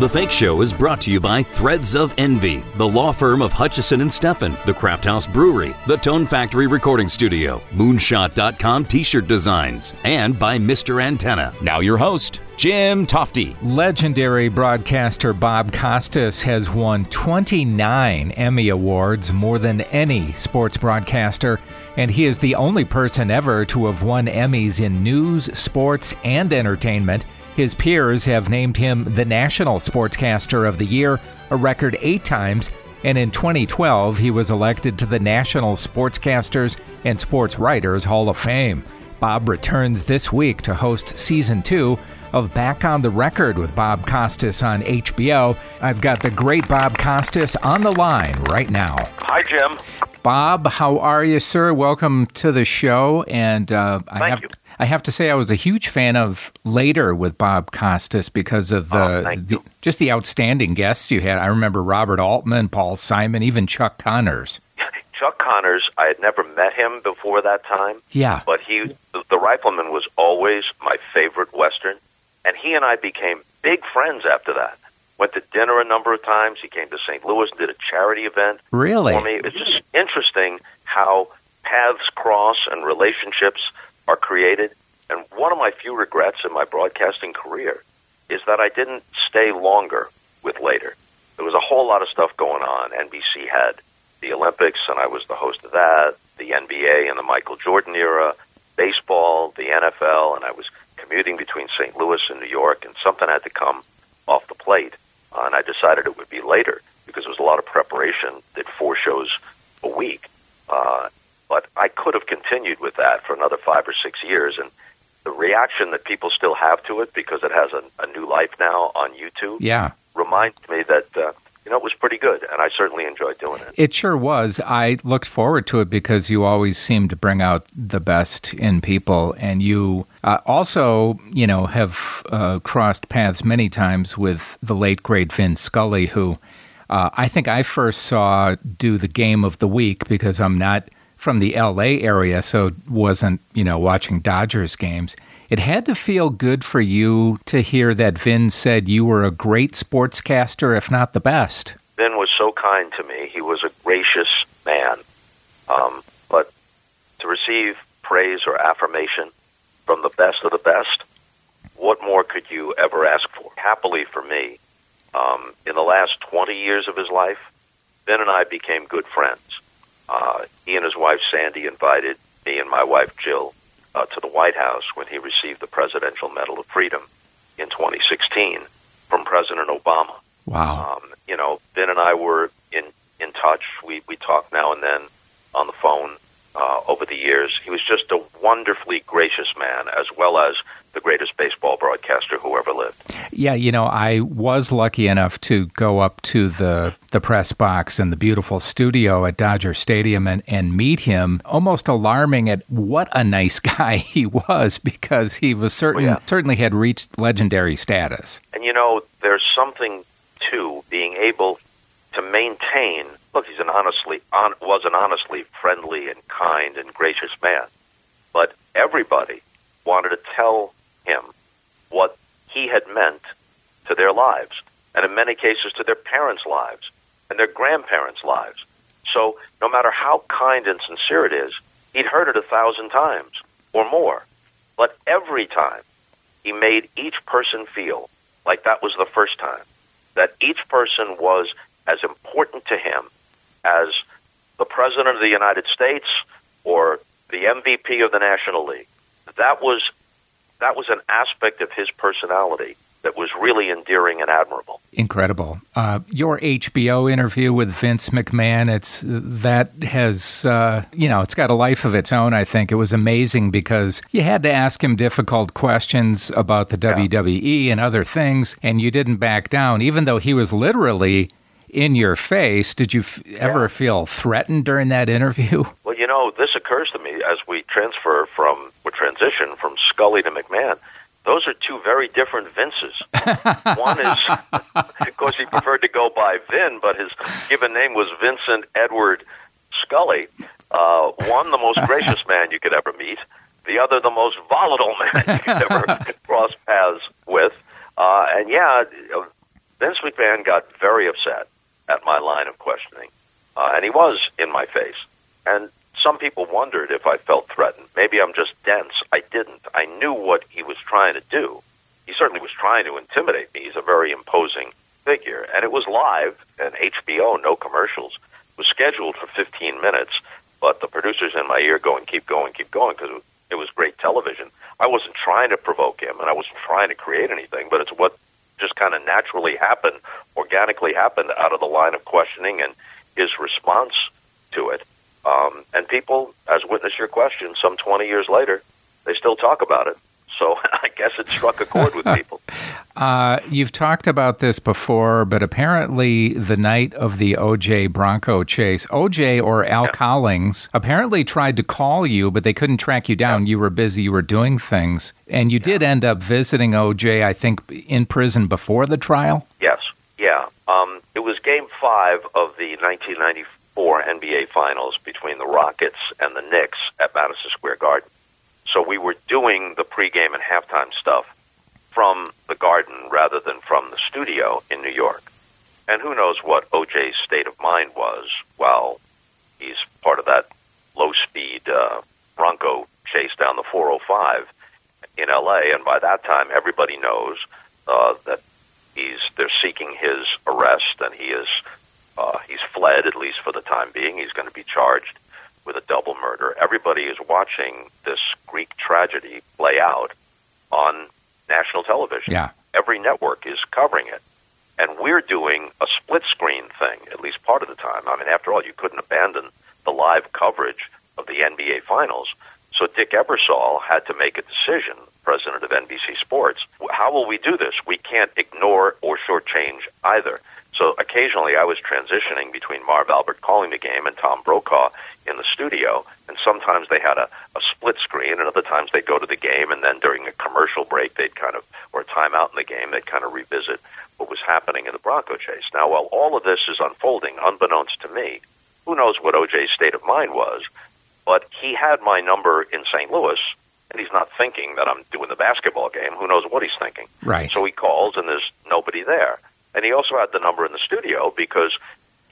The Fake Show is brought to you by Threads of Envy, the law firm of Hutchison and Steffen, the Craft House Brewery, the Tone Factory Recording Studio, Moonshot.com T-shirt designs, and by Mr. Antenna. Now your host, Jim Tofte. Legendary broadcaster Bob Costas has won 29 Emmy Awards, more than any sports broadcaster, and he is the only person ever to have won Emmys in news, sports, and entertainment. His peers have named him the National Sportscaster of the Year a record eight times, and in 2012 he was elected to the National Sportscasters and Sports Writers Hall of Fame. Bob returns this week to host season two of Back on the Record with Bob Costas on HBO. I've got the great Bob Costas on the line right now. Hi, Jim. Bob, how are you, sir? Welcome to the show. And uh, I Thank have you. I have to say I was a huge fan of Later with Bob Costas because of the, Oh, the just the outstanding guests you had. I remember Robert Altman, Paul Simon, even Chuck Connors. Chuck Connors, I had never met him before that time, Yeah. but he, the, Rifleman, was always my favorite Western, and he and I became big friends after that. Went to dinner a number of times. He came to St. Louis and did a charity event Really? for me. It's just interesting how paths cross and relationships are created. And one of my few regrets in my broadcasting career is that I didn't stay longer with later. There was a whole lot of stuff going on. NBC had the Olympics, and I was the host of that, the NBA and the Michael Jordan era, baseball, the NFL, and I was commuting between St. Louis and New York, and something had to come off the plate. Uh, and I decided it would be later because there was a lot of preparation, did four shows a week. Uh, but I could have continued with that for another five or six years. And the reaction that people still have to it because it has a, a new life now on YouTube yeah. reminds me that, uh, you know, it was pretty good. And I certainly enjoyed doing it. It sure was. I looked forward to it because you always seem to bring out the best in people, and you uh, also, you know, have uh, crossed paths many times with the late great Vin Scully, who uh, I think I first saw do the game of the week because I'm not from the L.A. area, so wasn't you know watching Dodgers games. It had to feel good for you to hear that Vin said you were a great sportscaster, if not the best. Vin was so kind to me. He was a gracious man. Um, but to receive praise or affirmation from the best of the best, what more could you ever ask for? Happily for me, um, in the last 20 years of his life, Vin and I became good friends. Uh, he and his wife Sandy invited me and my wife Jill uh, to the White House when he received the Presidential Medal of Freedom in 2016 from President Obama. Wow. Um, you know, Vin and I were in in touch. We we talk now and then on the phone uh, over the years. He was just a wonderfully gracious man, as well as the greatest baseball broadcaster who ever lived. Yeah, you know, I was lucky enough to go up to the the press box and the beautiful studio at Dodger Stadium and, and meet him. Almost alarming at what a nice guy he was because he was certain Oh, yeah. certainly had reached legendary status. And you know, there's something to being able to maintain. Look, he's an honestly on, was an honestly friendly and kind and gracious man, but everybody wanted to tell him what he had meant to their lives, and in many cases to their parents' lives and their grandparents' lives. So, no matter how kind and sincere it is, he'd heard it a thousand times or more. But every time, he made each person feel like that was the first time, that each person was as important to him as the President of the United States or the MVP of the National League. That was that was an aspect of his personality that was really endearing and admirable. Incredible. Uh, your HBO interview with Vince McMahon, it's that has uh, you know, it's got a life of its own, I think. It was amazing because you had to ask him difficult questions about the WWE and other things and you didn't back down even though he was literally in your face. Did you f- ever feel threatened during that interview? Well, you know, this occurs to me as we transfer from we transition from Scully to McMahon. Those are two very different Vinces. One is, of course, he preferred to go by Vin, but his given name was Vincent Edward Scully. Uh, one, the most gracious man you could ever meet. The other, the most volatile man you could ever cross paths with. Uh, and yeah, Vince McMahon got very upset at my line of questioning, uh, and he was in my face. And some people wondered if I felt threatened. Maybe I'm just dense. I didn't. I knew what he was trying to do. He certainly was trying to intimidate me. He's a very imposing figure. And it was live, and HBO, no commercials, was scheduled for 15 minutes, but the producers in my ear going, keep going, keep going, because it was great television. I wasn't trying to provoke him, and I wasn't trying to create anything, but it's what just kind of naturally happened, organically happened out of the line of questioning and his response to it. Um, and people, as witness your question, some 20 years later, they still talk about it. So I guess it struck a chord with people. Uh, you've talked about this before, but apparently the night of the OJ Bronco chase, OJ or Al yeah. Cowlings apparently tried to call you, but they couldn't track you down. Yeah. You were busy, you were doing things. And you yeah. did end up visiting OJ, I think, in prison before the trial? Yeah. Um, it was game five of the 1994 NBA Finals between the Rockets and the Knicks at Madison Square Garden. So we were doing the pregame and halftime stuff from the garden rather than from the studio in New York. And who knows what OJ's state of mind was while he's part of that low speed uh, Bronco chase down the 405 in LA. And by that time, everybody knows uh, that he's they're seeking his arrest, and he is uh, he's fled at least for the time being. He's going to be charged with a double murder. Everybody is watching this Greek tragedy play out on national television. Yeah. Every network is covering it. And we're doing a split screen thing, at least part of the time. I mean, after all, you couldn't abandon the live coverage of the NBA Finals. So Dick Ebersol had to make a decision, president of NBC Sports. How will we do this? We can't ignore or shortchange either. So occasionally I was transitioning between Marv Albert calling the game and Tom Brokaw in the studio, and sometimes they had a, a split screen, and other times they'd go to the game, and then during a commercial break, they'd kind of, or a timeout in the game, they'd kind of revisit what was happening in the Bronco chase. Now, while all of this is unfolding, unbeknownst to me, who knows what OJ's state of mind was, but he had my number in St. Louis, and he's not thinking that I'm doing the basketball game. Who knows what he's thinking? Right. So he calls, and there's nobody there. And he also had the number in the studio because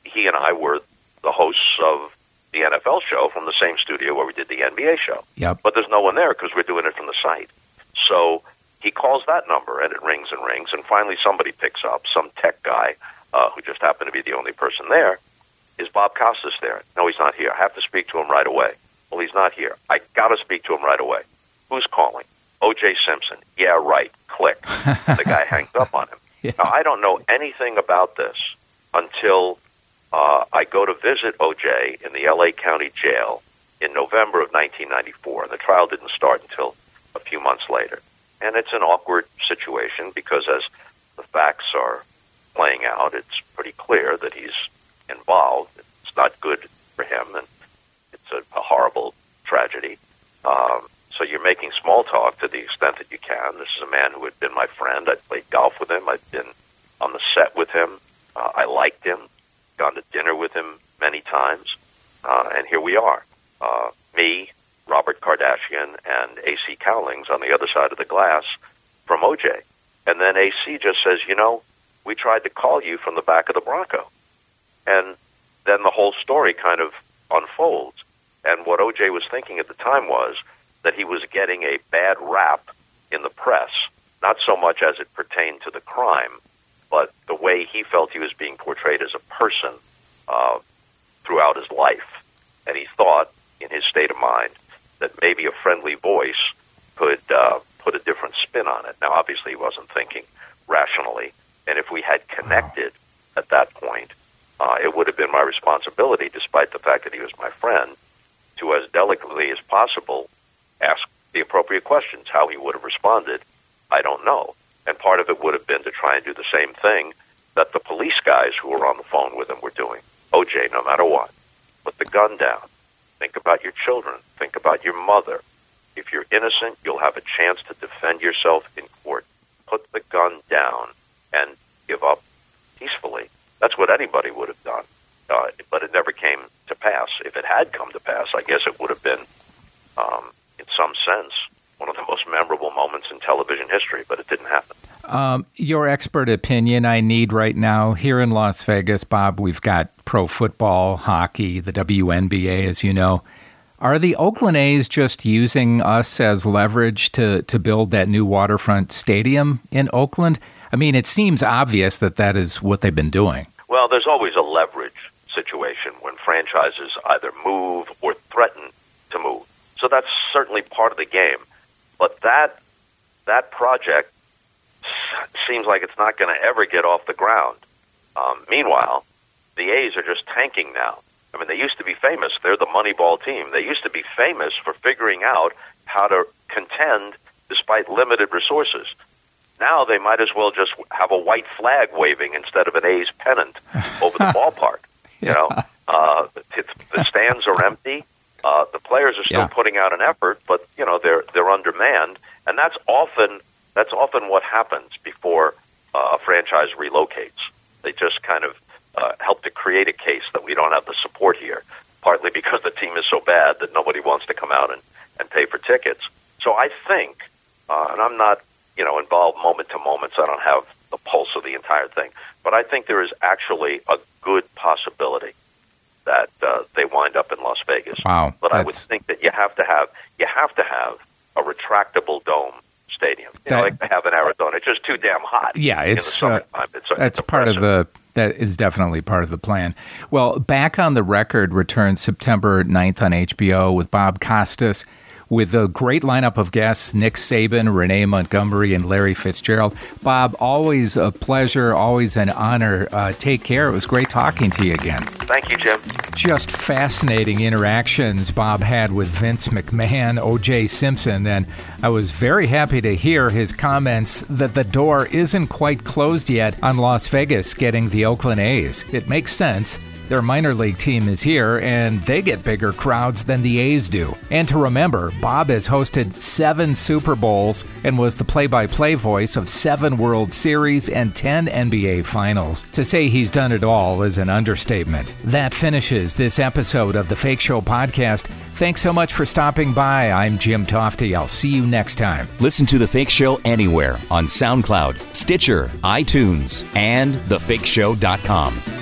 he and I were the hosts of the NFL show from the same studio where we did the NBA show. Yep. But there's no one there because we're doing it from the site. So he calls that number and it rings and rings, and finally somebody picks up, some tech guy uh, who just happened to be the only person there. Is Bob Costas there? No, he's not here. I have to speak to him right away. Well, he's not here. I got to speak to him right away. Who's calling? O.J. Simpson. Yeah, right. Click. the guy hangs up on him. Yeah. Now, I don't know anything about this until uh, I go to visit OJ in the LA County Jail in November of 1994, and the trial didn't start until a few months later. And it's an awkward situation because as the facts are playing out, it's pretty clear that he's involved. It's not good for him, and it's a, a horrible tragedy. Um, so you're making small talk to the extent that you can. This is a man who had been my friend. I'd played golf with him. I'd been on the set with him. Uh, I liked him gone to dinner with him many times, uh, and here we are. Uh, me, Robert Kardashian, and AC Cowlings on the other side of the glass from OJ. And then AC just says, you know, we tried to call you from the back of the Bronco. And then the whole story kind of unfolds. And what OJ was thinking at the time was that he was getting a bad rap in the press, not so much as it pertained to the crime, but the way he felt he was being portrayed as a person uh, throughout his life. And he thought, in his state of mind, that maybe a friendly voice could uh, put a different spin on it. Now, obviously, he wasn't thinking rationally. And if we had connected at that point, uh, it would have been my responsibility, despite the fact that he was my friend, to as delicately as possible ask the appropriate questions. How he would have responded, I don't know. And part of it would have been to try and do the same thing that the police guys who were on the phone with him were doing. OJ, no matter what, put the gun down. Think about your children. Think about your mother. If you're innocent, you'll have a chance to defend yourself in court. Put the gun down and give up peacefully. That's what anybody would have done. Uh, but it never came to pass. If it had come to pass, I guess it would have been, um, in some sense, one of the most memorable moments in television history, but it didn't happen. Um, your expert opinion I need right now here in Las Vegas, Bob. We've got pro football, hockey, the WNBA, as you know. Are the Oakland A's just using us as leverage to, to build that new waterfront stadium in Oakland? I mean, it seems obvious that that is what they've been doing. Well, there's always a leverage situation when franchises either move or threaten. So that's certainly part of the game. But that that project seems like it's not going to ever get off the ground. Um, meanwhile, the A's are just tanking now. I mean, they used to be famous. They're the Moneyball team. They used to be famous for figuring out how to contend despite limited resources. Now they might as well just have a white flag waving instead of an A's pennant over the ballpark. You know, uh, the stands are empty. Uh, the players are still yeah. putting out an effort, but you know they're they're undermanned, and that's often that's often what happens before uh, a franchise relocates. They just kind of uh, help to create a case that we don't have the support here, partly because the team is so bad that nobody wants to come out and, and pay for tickets. So I think, uh, and I'm not you know involved moment to moment, so I don't have the pulse of the entire thing, but I think there is actually a good possibility that uh, they wind up in Las Vegas. Wow! But I would think that you have to have you have to have a retractable dome stadium. You that, know, like they have in Arizona. It's just too damn hot. Yeah, it's, uh, it's that's part of the that is definitely part of the plan. Well, back on the record returns September 9th on HBO with Bob Costas with a great lineup of guests Nick Saban, Renee Montgomery, and Larry Fitzgerald. Bob, always a pleasure, always an honor. Uh, take care. It was great talking to you again. Thank you, Jim. Just fascinating interactions Bob had with Vince McMahon, OJ Simpson, and I was very happy to hear his comments that the door isn't quite closed yet on Las Vegas getting the Oakland A's. It makes sense. Their minor league team is here, and they get bigger crowds than the A's do. And to remember, Bob has hosted seven Super Bowls and was the play by play voice of seven World Series and 10 NBA Finals. To say he's done it all is an understatement. That finishes this episode of the Fake Show podcast. Thanks so much for stopping by. I'm Jim Tofte. I'll see you next time. Listen to The Fake Show anywhere on SoundCloud, Stitcher, iTunes, and thefakeshow.com.